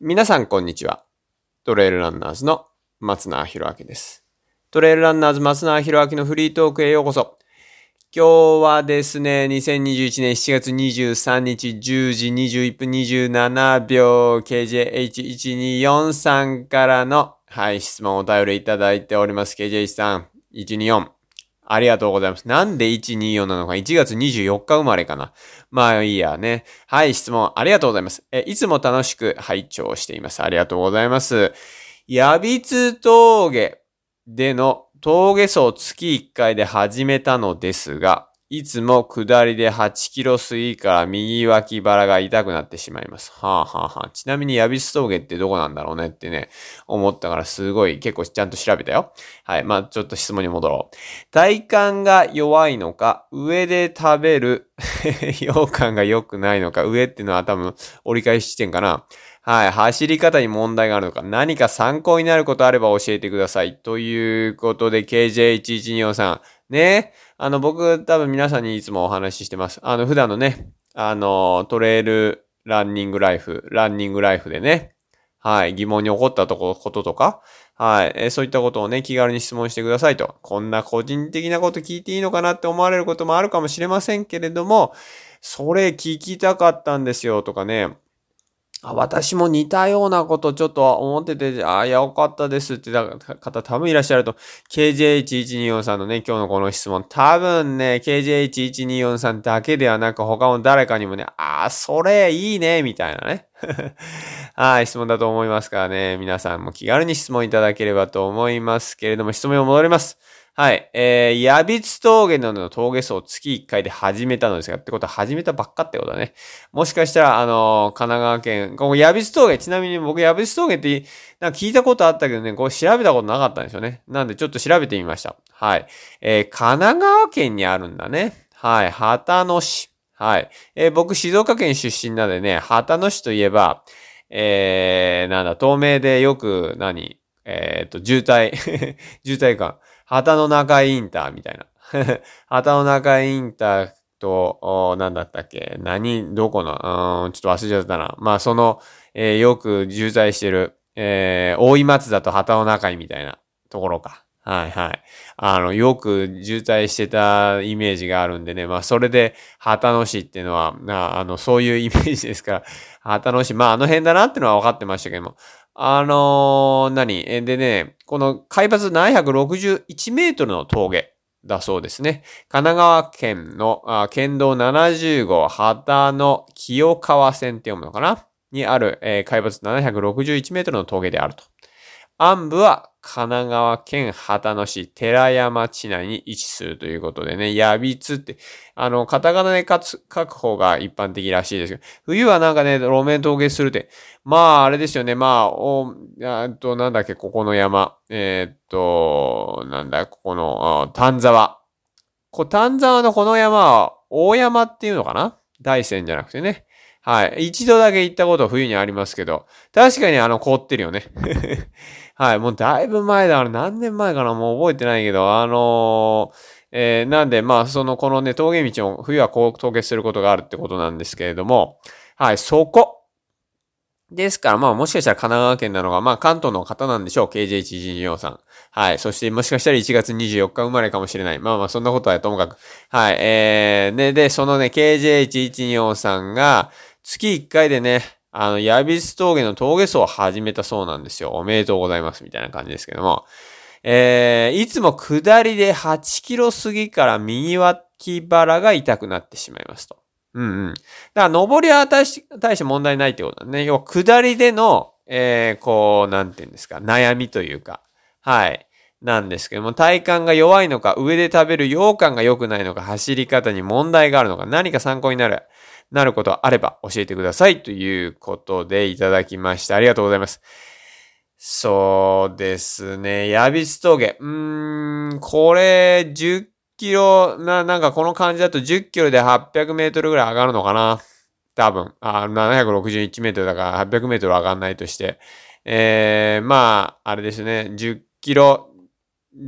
皆さんこんにちは。トレイルランナーズの松永博明です。トレイルランナーズ松永博明のフリートークへようこそ。今日はですね、2021年7月23日10時21分27秒 KJH1243 からの、はい、質問をお便りいただいております。KJH さん、124。ありがとうございます。なんで124なのか ?1 月24日生まれかな。まあいいやね。はい、質問ありがとうございます。え、いつも楽しく拝聴しています。ありがとうございます。ヤビツ峠での峠走月1回で始めたのですが、いつも下りで8キロ過ぎから右脇腹が痛くなってしまいます。はあはあはあ。ちなみにヤビツ峠ってどこなんだろうねってね、思ったからすごい結構ちゃんと調べたよ。はい。まあちょっと質問に戻ろう。体幹が弱いのか、上で食べる 羊羹が良くないのか、上っていうのは多分折り返し地点かな。はい。走り方に問題があるのか、何か参考になることあれば教えてください。ということで、KJ1124 さん。ね。あの、僕多分皆さんにいつもお話ししてます。あの、普段のね、あの、トレイルランニングライフ、ランニングライフでね、はい、疑問に起こったとこ、こととか、はい、えそういったことをね、気軽に質問してくださいと。こんな個人的なこと聞いていいのかなって思われることもあるかもしれませんけれども、それ聞きたかったんですよとかね、あ私も似たようなことちょっと思ってて、ああ、いや、よかったですって方多分いらっしゃると、KJ1124 さんのね、今日のこの質問、多分ね、KJ1124 さんだけではなく他の誰かにもね、ああ、それいいね、みたいなね。はい、質問だと思いますからね、皆さんも気軽に質問いただければと思いますけれども、質問に戻ります。はい。えー、ヤビツ峠などの峠走を月1回で始めたのですが、ってことは始めたばっかってことだね。もしかしたら、あのー神奈川県、ここヤビツ峠、ちなみに僕ヤビツ峠って、なんか聞いたことあったけどね、こう調べたことなかったんですよね。なんでちょっと調べてみました。はい。えー、神奈川県にあるんだね。はい。旗野市。はい。えー僕静岡県出身なんでね、旗野市といえば、えー、なんだ、東名でよく何、えっ、と、渋滞、渋滞感。旗の中インターみたいな。旗の中インターと、おなんだったっけ？何、どこの？うん、ちょっと忘れちゃったな。まあ、その、えーよく渋滞してる、えー、大井松田と旗の中井みたいなところか。はいはい。あの、よく渋滞してたイメージがあるんでね。まあ、それで、旗野市っていうのは、あの、そういうイメージですから、旗野市、まあ、あの辺だなっていうのは分かってましたけども。あのー何？でね、この海抜761メートルの峠だそうですね。神奈川県の県道70号旗の清川線って読むのかな？にある、えー海抜761メートルの峠であると。暗部は神奈川県旗野市寺山地内に位置するということでね、やびつって、あの、カタカナで書く方が一般的らしいですけど、冬はなんかね、路面凍結するって、まあ、あれですよね。まあ、お、あと、なんだっけ、ここの山。えーっと、なんだ、ここの、丹沢。こ丹沢のこの山は、大山っていうのかな？大山じゃなくてね。はい。一度だけ行ったこと冬にありますけど、確かにあの、凍ってるよね。はい。もうだいぶ前だ。あれ何年前かなもう覚えてないけど、あのーえーなんで、まあ、その、このね、峠道を冬は凍結することがあるってことなんですけれども、はい、そこ。ですから、まあもしかしたら神奈川県なのが、まあ関東の方なんでしょう。KJ124 さん。はい。そしてもしかしたら1月24日生まれかもしれない。まあまあそんなことはともかく。はい。えー、ね、で、そのね、KJ124 さんが、月1回でね、あの、ヤビス峠の峠走を始めたそうなんですよ。おめでとうございます。みたいな感じですけども。えー、いつも下りで8キロ過ぎから右脇腹が痛くなってしまいますと。うんうん。だから、上りは大し大して問題ないってことだね。要は、下りでの、えー、こう、なんていうんですか、悩みというか、はい。なんですけども、体幹が弱いのか、上で食べる羊羹が良くないのか、走り方に問題があるのか、何か参考になる、なることあれば教えてくださいということでいただきました。ありがとうございます。そうですね。ヤビス峠。うーん、これ、10キロ、な、なんかこの感じだと10キロで800メートルぐらい上がるのかな多分。あ、761メートルだから800メートル上がんないとして。えー、まあ、あれですね。10キロ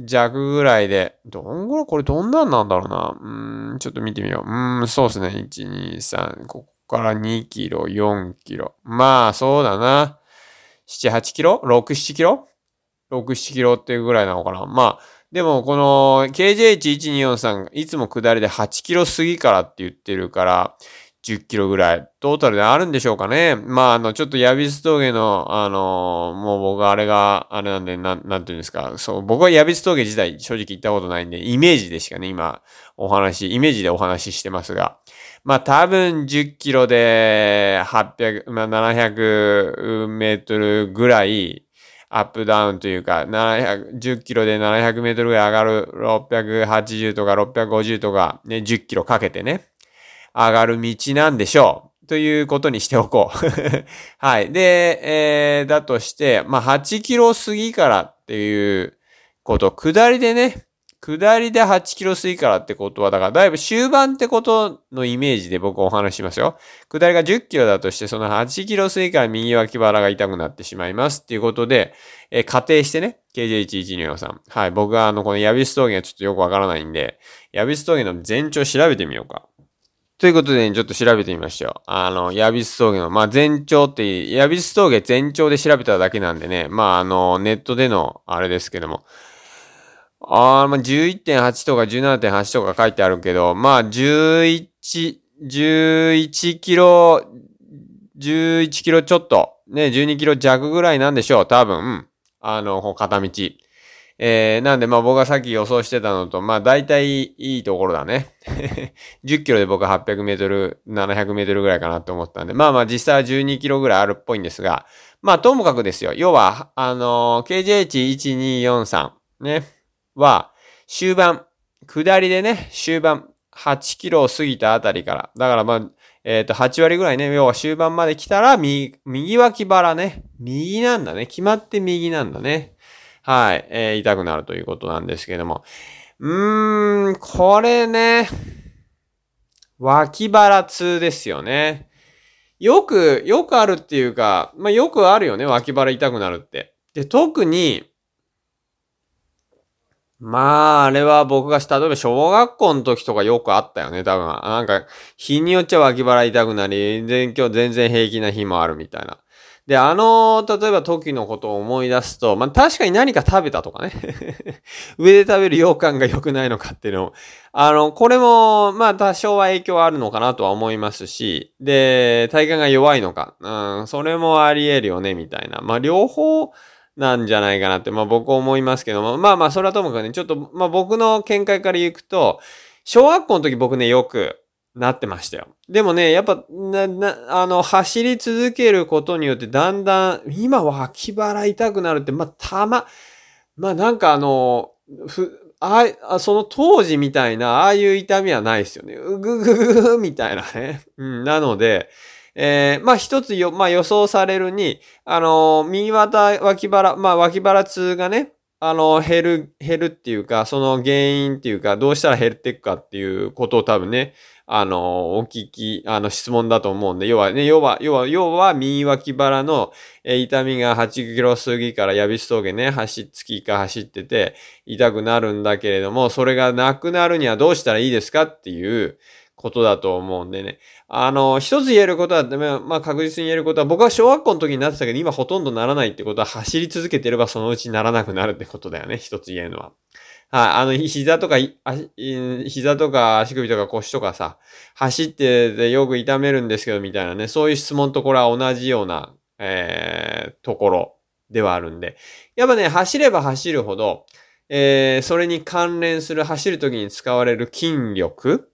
弱ぐらいで、どんぐらいこれどんなんなんだろうな。うん、ちょっと見てみよう。うん、そうですね。1、2、3、ここから2キロ、4キロ。まあ、そうだな。7、8キロ ?6、7キロ ?6、7キロっていうぐらいなのかな。まあ、でもこの KJH124 さん、いつも下りで8キロ過ぎからって言ってるから、10キロぐらい、トータルであるんでしょうかね。まあ、あの、ちょっとヤビス峠の、あのもう僕あれが、あれなんで、なん、なんていうんですか。そう、僕はヤビス峠自体正直行ったことないんで、イメージでしかね、今、お話、イメージでお話ししてますが。まあ、多分10キロで800、まあ、700メートルぐらい、アップダウンというか、700、10キロで700メートルぐらい上がる、680とか650とか、ね、10キロかけてね。上がる道なんでしょう。ということにしておこう。はい。で、えー、だとして、まあ、8キロ過ぎからっていうこと、下りでね、下りで8キロ過ぎからってことは、だからだいぶ終盤ってことのイメージで僕お話しますよ。下りが10キロだとして、その8キロ過ぎから右脇腹が痛くなってしまいますっていうことで、えー、仮定してね、KJ114 さん。はい。僕はあの、このヤビス峠がちょっとよくわからないんで、ヤビス峠の全長調べてみようか。ということで、ね、ちょっと調べてみましたよ。あの、ヤビス峠の、まあ、全長って、ヤビス峠全長で調べただけなんでね、まあ、あの、ネットでの、あれですけども、あまあ、11.8とか17.8とか書いてあるけど、まあ、11、11キロ、11キロちょっと、ね、12キロ弱ぐらいなんでしょう、多分。あの、片道。えー、なんでまあ僕がさっき予想してたのと、まあ大体いいところだね。10キロで僕は800メートル、700メートルぐらいかなと思ったんで、まあまあ実際は12キロぐらいあるっぽいんですが、まあともかくですよ。要は、あのー、KJH1243 ね、は、終盤、下りでね、終盤、8キロを過ぎたあたりから、だからまあ、えっ、ー、と、8割ぐらいね、要は終盤まで来たら、右、右脇腹ね、右なんだね。決まって右なんだね。はい、えー、痛くなるということなんですけども。うーん、これね、脇腹痛ですよね。よく、よくあるっていうか、まあ、よくあるよね、脇腹痛くなるって。で、特に、まあ、あれは僕がした、例えば小学校の時とかよくあったよね、多分。なんか、日によっちゃ脇腹痛くなり、全今日全然平気な日もあるみたいな。で、あの、例えば時のことを思い出すと、まあ、確かに何か食べたとかね。上で食べる羊羹が良くないのかっていうのも、あの、これも、まあ、多少は影響あるのかなとは思いますし、で、体幹が弱いのか、うん、それもあり得るよね、みたいな。まあ、両方、なんじゃないかなって、まあ僕思いますけども、まあまあそれはともかくね、ちょっと、まあ僕の見解から言うと、小学校の時僕ね、よく、なってましたよ。でもね、やっぱ、な、な、あの、走り続けることによって、だんだん、今脇腹痛くなるって、まあ、たま、まあ、なんかあの、ふ、ああ、その当時みたいな、ああいう痛みはないですよね。うぐぐぐぐみたいなね。うん、なので、えー、まあ一つよ、まあ予想されるに、あの右肩脇腹、まあ脇腹痛がね、あの、減る、減るっていうか、その原因っていうか、どうしたら減っていくかっていうことを多分ね、あの、お聞き、あの、質問だと思うんで、要はね、要は、要は、要は、右脇腹の、え痛みが8キロ過ぎからヤビス峠ね、走、月か走ってて、痛くなるんだけれども、それがなくなるにはどうしたらいいですかっていうことだと思うんでね。あの、一つ言えることは、まあ、確実に言えることは、僕は小学校の時になってたけど、今ほとんどならないってことは、走り続けてればそのうちならなくなるってことだよね。一つ言えるのは。はい、あの、膝とか、膝とか足首とか腰とかさ、走っててよく痛めるんですけど、みたいなね、そういう質問とこれは同じような、えー、ところではあるんで。やっぱね、走れば走るほど、えー、それに関連する走るときに使われる筋力、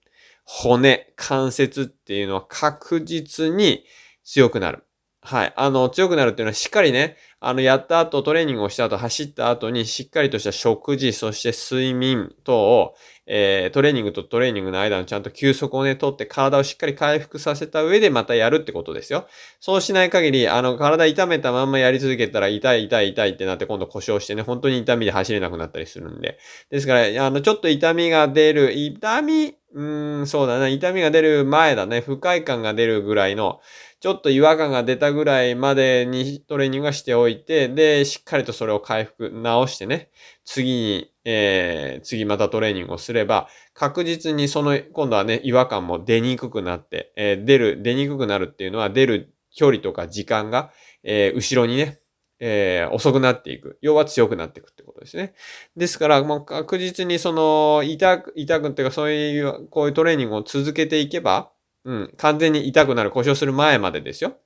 骨、関節っていうのは確実に強くなる。はい。あの、強くなるっていうのはしっかりね、あの、やった後、トレーニングをした後、走った後にしっかりとした食事、そして睡眠等を、えー、トレーニングとトレーニングの間のちゃんと休息をね、とって体をしっかり回復させた上でまたやるってことですよ。そうしない限り、あの、体痛めたまんまやり続けたら痛い痛い痛いってなって今度故障してね、本当に痛みで走れなくなったりするんで。ですから、あの、ちょっと痛みが出る、痛み、うーん、そうだね、痛みが出る前だね、不快感が出るぐらいの、ちょっと違和感が出たぐらいまでにトレーニングはしておいて、で、しっかりとそれを回復、直してね、次に、えー、次またトレーニングをすれば、確実にその、今度はね、違和感も出にくくなって、えー、出る、出にくくなるっていうのは、出る距離とか時間が、えー、後ろにね、えー、遅くなっていく。要は強くなっていくってことですね。ですから、もう確実にその、痛く、痛くっていうか、そういう、こういうトレーニングを続けていけば、うん、完全に痛くなる、故障する前までですよ。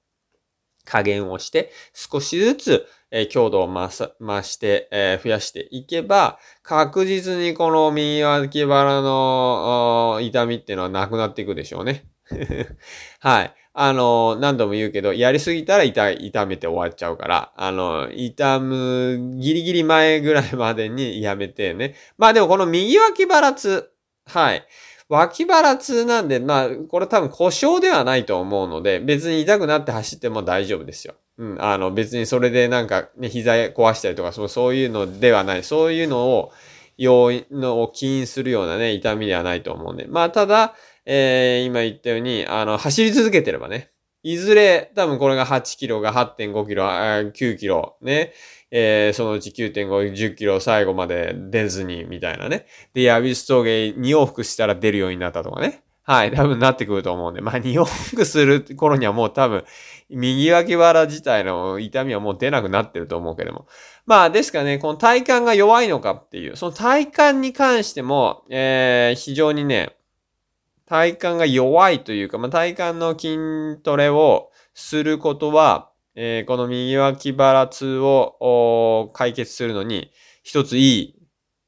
加減をして、少しずつ、えー、強度を増す、増して、えー、増やしていけば、確実にこの右脇腹の痛みっていうのはなくなっていくでしょうね。はい。あの、何度も言うけど、やりすぎたら痛、痛めて終わっちゃうから、あの、痛む、ギリギリ前ぐらいまでにやめてね。まあでもこの右脇腹痛、はい。脇腹痛なんで、まあ、これ多分故障ではないと思うので、別に痛くなって走っても大丈夫ですよ。うん、あの、別にそれでなんか、ね、膝壊したりとか、そうそういうのではない。そういうのを、要因のを起因するようなね、痛みではないと思うんで。まあ、ただ、えー、今言ったように、あの、走り続けてればね、いずれ、多分これが8キロが8.5キロ、9キロ、ね、えー、そのうち9.5、10キロ最後まで出ずに、みたいなね。で、ヤビス峠2往復したら出るようになったとかね。はい、多分なってくると思うんで。まあ、2往復する頃にはもう多分、右脇腹自体の痛みはもう出なくなってると思うけども。まあ、ですかね、この体幹が弱いのかっていう、その体幹に関しても、えー、非常にね、体幹が弱いというか、まあ、体幹の筋トレをすることは、えー、この右脇腹痛を解決するのに、一ついい、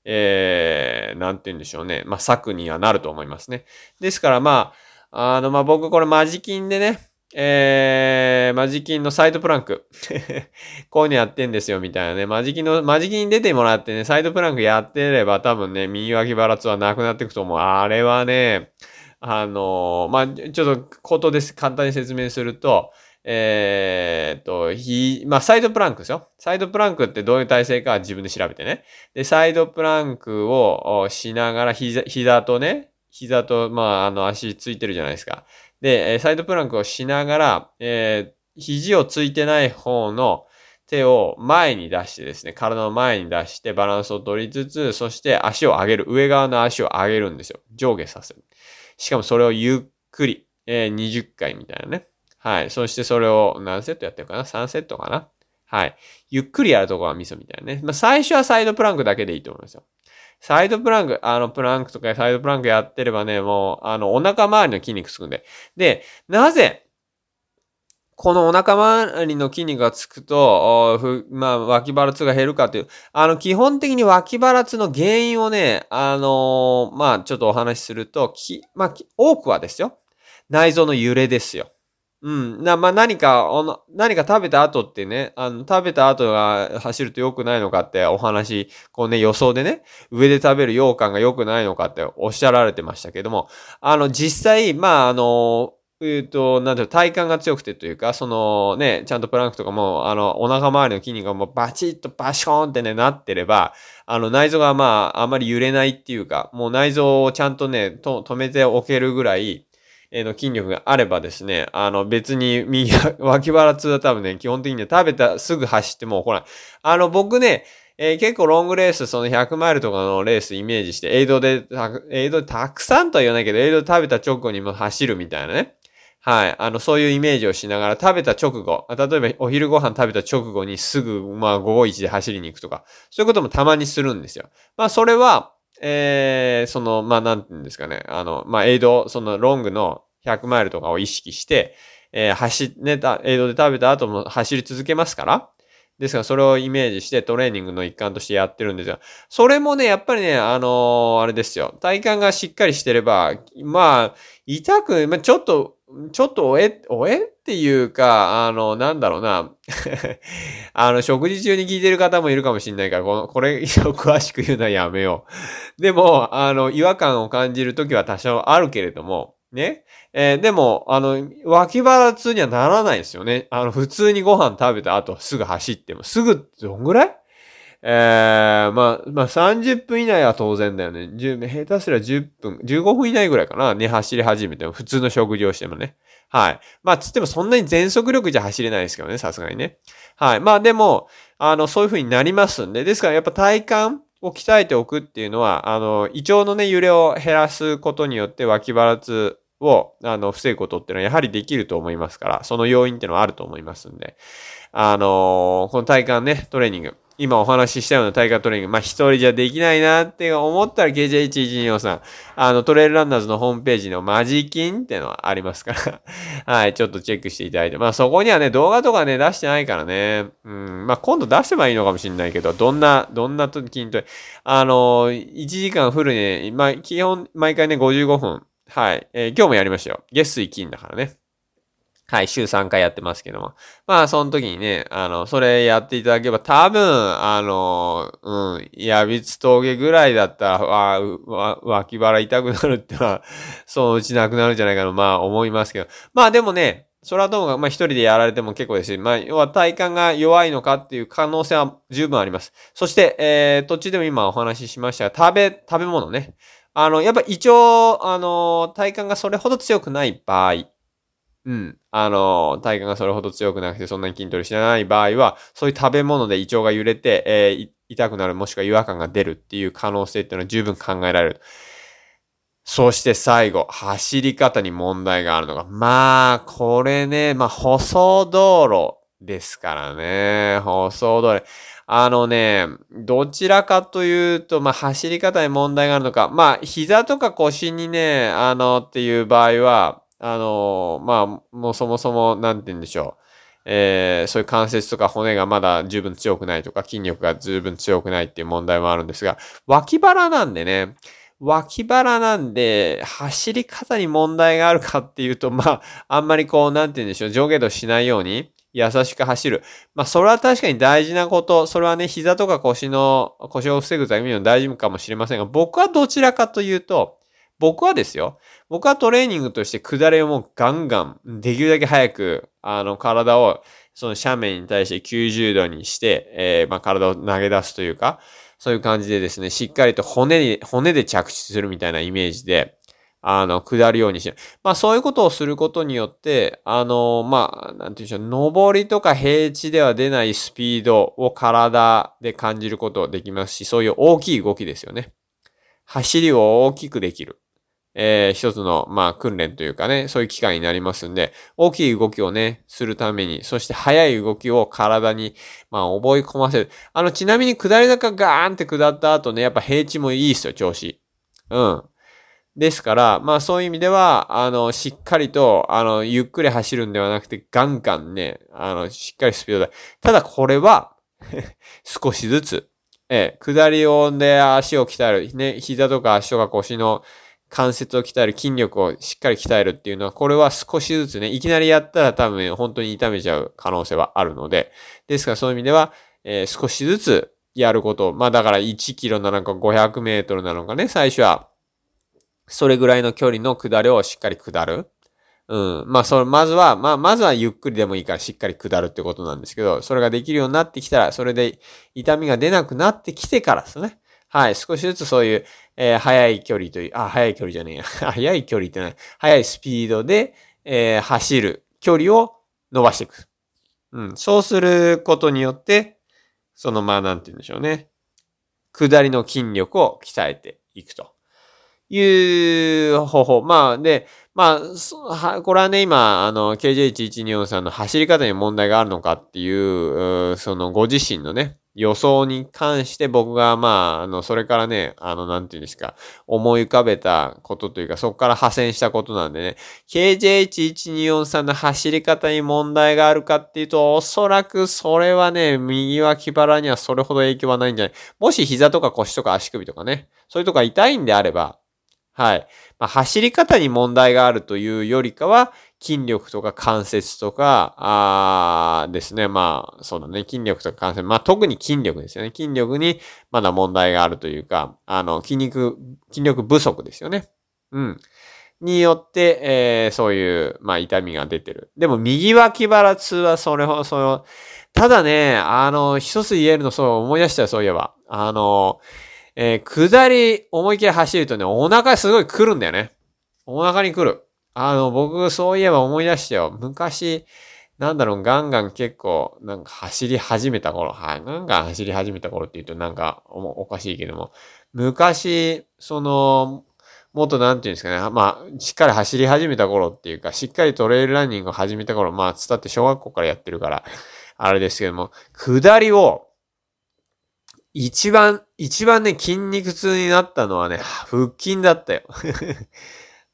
えー、なんて言うんでしょうね。まあ、策にはなると思いますね。ですから、まあ、あの、まあ、僕これマジキンでね、えー、マジキンのサイドプランク。こういうのやってんですよ、みたいなね。マジキンの、マジキン出てもらってね、サイドプランクやってれば多分ね、右脇腹痛はなくなっていくと思う。あれはね、あの、まあ、ちょっとことです。簡単に説明すると、えー、っと、ひ、まあ、サイドプランクですよ。サイドプランクってどういう体勢か自分で調べてね。で、サイドプランクをしながら膝、膝とね、膝と、まあ、あの、足ついてるじゃないですか。で、サイドプランクをしながら、えー、肘をついてない方の手を前に出してですね、体の前に出してバランスを取りつつ、そして足を上げる。上側の足を上げるんですよ。上下させる。しかもそれをゆっくり、えー、20回みたいなね。はい。そしてそれを何セットやってるかな ?3 セットかな？はい。ゆっくりやるとこはミソみたいなね。まあ、最初はサイドプランクだけでいいと思いますよ。サイドプランク、あの、プランクとかサイドプランクやってればね、もう、あの、お腹周りの筋肉つくんで。で、なぜ、このお腹周りの筋肉がつくと、まあ、脇腹痛が減るかという、あの、基本的に脇腹痛の原因をね、あのー、まあ、ちょっとお話しすると、き、まあ、多くはですよ。内臓の揺れですよ。うん。な、まあ、何か、何か食べた後ってね、あの、食べた後が走ると良くないのかってお話、こうね、予想でね、上で食べる羊羹が良くないのかっておっしゃられてましたけども、あの、実際、まあ、あの、えっと、なんていう体幹が強くてというか、そのね、ちゃんとプランクとかも、あの、お腹周りの筋肉がもうバチッとバシコーンってね、なってれば、あの、内臓がまあ、あまり揺れないっていうか、もう内臓をちゃんとね、と、止めておけるぐらい、えの筋力があればですね、あの別に右 脇腹痛は多分ね、基本的には食べたすぐ走ってもほら、あの僕ね、えー、結構ロングレース、その100マイルとかのレースイメージして、エイドで、エイドでたくさんとは言わないけど、エイドで食べた直後にも走るみたいなね。はい。あの、そういうイメージをしながら、食べた直後、例えばお昼ご飯食べた直後にすぐ、まあ、午後1で走りに行くとか、そういうこともたまにするんですよ。まあ、それは、えー、その、まあ、なんて言うんですかね。あの、まあ、エイド、そのロングの100マイルとかを意識して、えー、走、ね、た、エイドで食べた後も走り続けますから、ですからそれをイメージしてトレーニングの一環としてやってるんですよ。それもね、やっぱりね、あのー、あれですよ。体幹がしっかりしてれば、まあ、痛く、まあ、ちょっと、ちょっとおえ、おえっていうか、あの、なんだろうな。あの、食事中に聞いてる方もいるかもしれないから、この、これ 詳しく言うのはやめよう。でも、あの、違和感を感じるときは多少あるけれども、ね。えー、でも、あの、脇腹痛にはならないですよね。あの、普通にご飯食べた後すぐ走っても、すぐ、どんぐらい？えー、まあ、まあ、30分以内は当然だよね。下手すら10分、15分以内ぐらいかな。ね、走り始めても、普通の食事をしてもね。はい。まあ、つってもそんなに全速力じゃ走れないですけどね、さすがにね。はい。まあ、でも、あの、そういう風になりますんで、ですからやっぱ体幹を鍛えておくっていうのは、あの、胃腸のね、揺れを減らすことによって脇腹痛を、あの、防ぐことっていうのはやはりできると思いますから、その要因っていうのはあると思いますんで、あのー、この体幹ね、トレーニング、今お話ししたような体幹トレーニング、まあ、一人じゃできないなって思ったら KJ1124 さん、あの、トレイルランナーズのホームページのマジキンってのはありますから はい、ちょっとチェックしていただいて。まあ、そこにはね、動画とかね、出してないからね。うん、まあ、今度出せばいいのかもしれないけど、どんな、どんな筋トレ、あの1時間フルに、まあ、基本、毎回ね、55分。はい、えー、今日もやりましたよ。月水金だからね。はい、週3回やってますけども。まあ、その時にね、あの、それやっていただければ、多分、あの、うん、やびつ峠ぐらいだったら、わ、わ、脇腹痛くなるってのは、そのうちなくなるんじゃないかと、まあ、思いますけど。まあ、でもね、それはどうも、まあ一人でやられても結構ですし、まあ、要は体幹が弱いのかっていう可能性は十分あります。そして、えー、途中でも今お話ししましたが、食べ、食べ物ね。あの、やっぱ一応、あの、体幹がそれほど強くない場合、うん。あの、体幹がそれほど強くなくてそんなに筋トレしてない場合は、そういう食べ物で胃腸が揺れて、えー、痛くなるもしくは違和感が出るっていう可能性っていうのは十分考えられる。そして最後、走り方に問題があるのが、まあ、これね、まあ、舗装道路ですからね。舗装道路。あのね、どちらかというと、まあ、走り方に問題があるのか、まあ、膝とか腰にね、あの、っていう場合は、あの、まあ、もうそもそも、なんて言うんでしょう。えー、そういう関節とか骨がまだ十分強くないとか筋力が十分強くないっていう問題もあるんですが、脇腹なんでね、脇腹なんで、走り方に問題があるかっていうと、まあ、あんまりこう、なんて言うんでしょう、上下動しないように、優しく走る。まあ、それは確かに大事なこと。それはね、膝とか腰の、腰を防ぐためにも大事かもしれませんが、僕はどちらかというと、僕はですよ、僕はトレーニングとして下りをもうガンガン、できるだけ早く、あの、体を、その斜面に対して90度にして、えー、まあ、体を投げ出すというか、そういう感じでですね、しっかりと骨に、骨で着地するみたいなイメージで、あの、下るようにして、まあそういうことをすることによって、あの、まあ、なんていうんでしょう、上りとか平地では出ないスピードを体で感じることができますし、そういう大きい動きですよね。走りを大きくできる。えー、一つの、まあ、訓練というかね、そういう機会になりますんで、大きい動きをね、するために、そして速い動きを体に、まあ、覚え込ませる。あの、ちなみに下り坂ガーンって下った後ね、やっぱ平地もいいっすよ、調子。うん。ですから、まあそういう意味では、あの、しっかりと、あの、ゆっくり走るんではなくて、ガンガンね、あの、しっかりスピードで。ただこれは 少しずつ、え下りをで足を鍛える、ね、膝とか足とか腰の関節を鍛える、筋力をしっかり鍛えるっていうのは、これは少しずつね、いきなりやったら多分本当に痛めちゃう可能性はあるので、ですからそういう意味では、えー、少しずつやること、まあだから1キロなのか500メートルなのかね、最初は、それぐらいの距離の下りをしっかり下る。うん。まあ、それ、まずは、まあ、まずはゆっくりでもいいからしっかり下るってことなんですけど、それができるようになってきたら、それで痛みが出なくなってきてからですね。はい。少しずつそういう、えー、速い距離という、あ、速い距離じゃねえや。速い距離ってない。速いスピードで、えー、走る距離を伸ばしていく。うん。そうすることによって、その、まあ、なんて言うんでしょうね。下りの筋力を鍛えていくという方法。まあ、で、まあ、これはね、今、あの、KJ1124 さんの走り方に問題があるのかっていう、そのご自身のね、予想に関して僕が、まあ、あの、それからね、あの、なんていうんですか、思い浮かべたことというか、そこから派生したことなんでね、KJ11243 の走り方に問題があるかっていうと、おそらくそれはね、右脇腹にはそれほど影響はないんじゃない。もし膝とか腰とか足首とかね、そういうとこが痛いんであれば、はい。まあ、走り方に問題があるというよりかは、筋力とか関節とか、あですね。まあ、そうだね。筋力とか関節。まあ、特に筋力ですよね。筋力にまだ問題があるというか、あの、筋肉、筋力不足ですよね。うん。によって、えー、そういう、まあ、痛みが出てる。でも、右脇腹痛はそれほど、その、ただね、あの、一つ言えるの、そう思い出したよ、そういえば。あの、えー、下り思いっきり走るとね、お腹すごい来るんだよね。お腹に来る。あの、僕、そういえば思い出したよ。昔、なんだろう、ガンガン結構、なんか走り始めた頃、はい、ガンガン走り始めた頃って言うとなんかおかしいけども、昔、その、もっとなんていうんですかね、まあ、しっかり走り始めた頃っていうか、しっかりトレイルランニングを始めた頃、まあ、つったって小学校からやってるから、あれですけども、下りを、一番、一番ね、筋肉痛になったのはね、腹筋だったよ。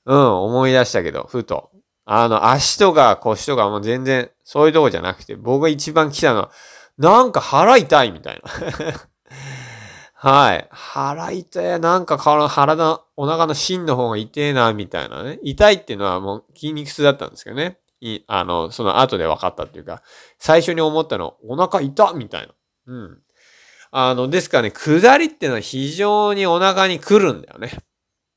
うん、思い出したけど、ふと。あの、足とか腰とかもう全然、そういうとこじゃなくて、僕が一番来たのは、なんか腹痛いみたいな。はい。腹痛い。なんか腹の、お腹の芯の方が痛えな、みたいなね。痛いっていうのはもう筋肉痛だったんですけどね。い、あの、その後で分かったっていうか、最初に思ったの、お腹痛みたいな。うん。あの、ですからね、下りってのは非常にお腹に来るんだよね。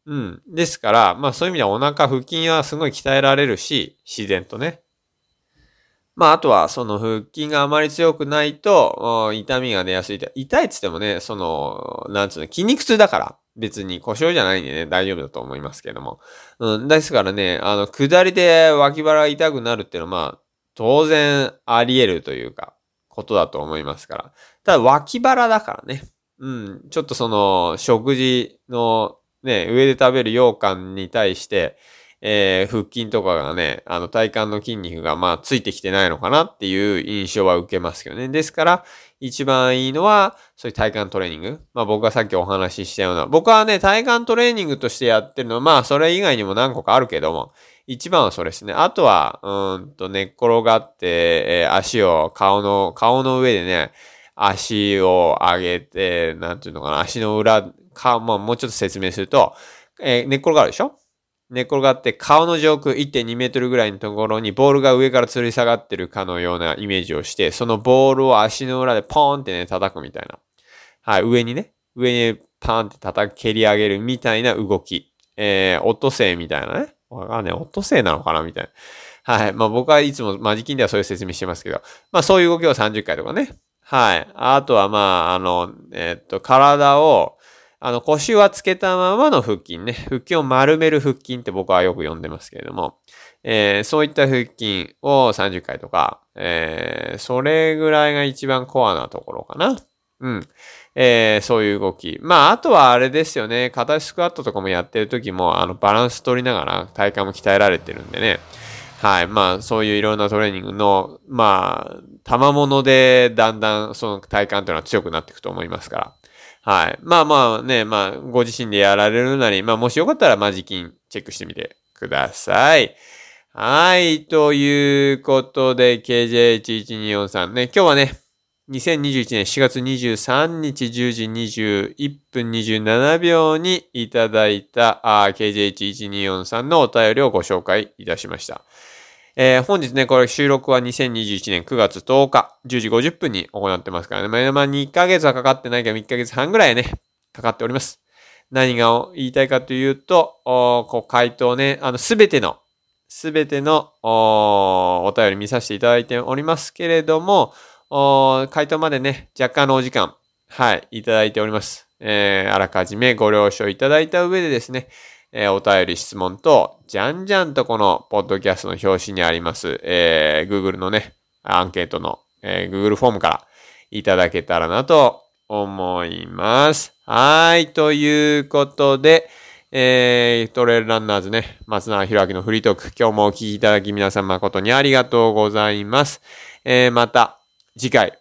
うん。ですから、まあそういう意味ではお腹、腹筋はすごい鍛えられるし、自然とね。まあ、あとは、その腹筋があまり強くないと、痛みが出やすい。痛いっつってもね、その、なんつうの、筋肉痛だから、別に故障じゃないんでね、大丈夫だと思いますけども。うん、ですからね、あの、下りで脇腹が痛くなるっていうのは、まあ、当然あり得るというか、ことだと思いますから。ただ、脇腹だからね。うん、ちょっとその、食事の、ね、上で食べる羊羹に対して、えー、腹筋とかがね、あの体幹の筋肉がまあついてきてないのかなっていう印象は受けますけどね。ですから、一番いいのは、そういう体幹トレーニング。まあ僕がさっきお話ししたような、僕はね、体幹トレーニングとしてやってるのは、まあそれ以外にも何個かあるけども、一番はそれですね。あとは、うんと寝っ転がって、えー、足を顔の、顔の上でね、足を上げて、なんていうのかな、足の裏、か、まあもうちょっと説明すると、えー、寝っ転がるでしょ？寝っ転がって顔の上空1.2メートルぐらいのところにボールが上から吊り下がってるかのようなイメージをして、そのボールを足の裏でポーンってね、叩くみたいな。はい、上にね、上にパーンって叩く、蹴り上げるみたいな動き。えー、音声みたいなね。わかんない。音声なのかなみたいな。はい。まあ僕はいつもマジキンではそういう説明してますけど、まあそういう動きを30回とかね。はい。あとはまあ、あの、えー、っと、体を、あの、腰はつけたままの腹筋ね。腹筋を丸める腹筋って僕はよく呼んでますけれども、えー、そういった腹筋を30回とか、えー、それぐらいが一番コアなところかな。うん。えー、そういう動き。まあ、あとはあれですよね。片足スクワットとかもやってる時も、あの、バランス取りながら体幹も鍛えられてるんでね。はい。まあ、そういういろんなトレーニングの、まあ、賜物でだんだんその体幹というのは強くなっていくと思いますから。はい。まあまあね、まあ、ご自身でやられるなり、まあもしよかったらマジキンチェックしてみてください。はい。ということで、KJ1124 んね、今日はね、2021年4月23日10時21分27秒にいただいた KJ1124 さんのお便りをご紹介いたしました。えー、本日ね、これ収録は2021年9月10日、10時50分に行ってますからね。まあ、2ヶ月はかかってないけど、1ヶ月半ぐらいね、かかっております。何が言いたいかというと、おこう回答ね、あの、すべての、すべてのおお便り見させていただいておりますけれども、お回答までね、若干のお時間、はい、いただいております。えー、あらかじめご了承いただいた上でですね、えー、お便り質問と、じゃんじゃんとこのポッドキャストの表紙にあります、えー、Google のね、アンケートの、えー、Google フォームからいただけたらなと思います。はい。ということで、えー、トレイルランナーズね、松永弘明のフリートーク、今日もお聞きいただき皆さん誠にありがとうございます。えー、また次回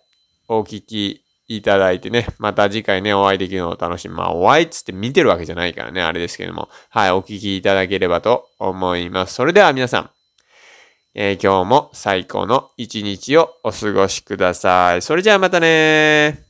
お聞きいただいてね、また次回ね、お会いできるのを楽しみ。まあ、お会いっつって見てるわけじゃないからね、あれですけども。はい、お聞きいただければと思います。それでは皆さん、えー、今日も最高の一日をお過ごしください。それじゃあまたね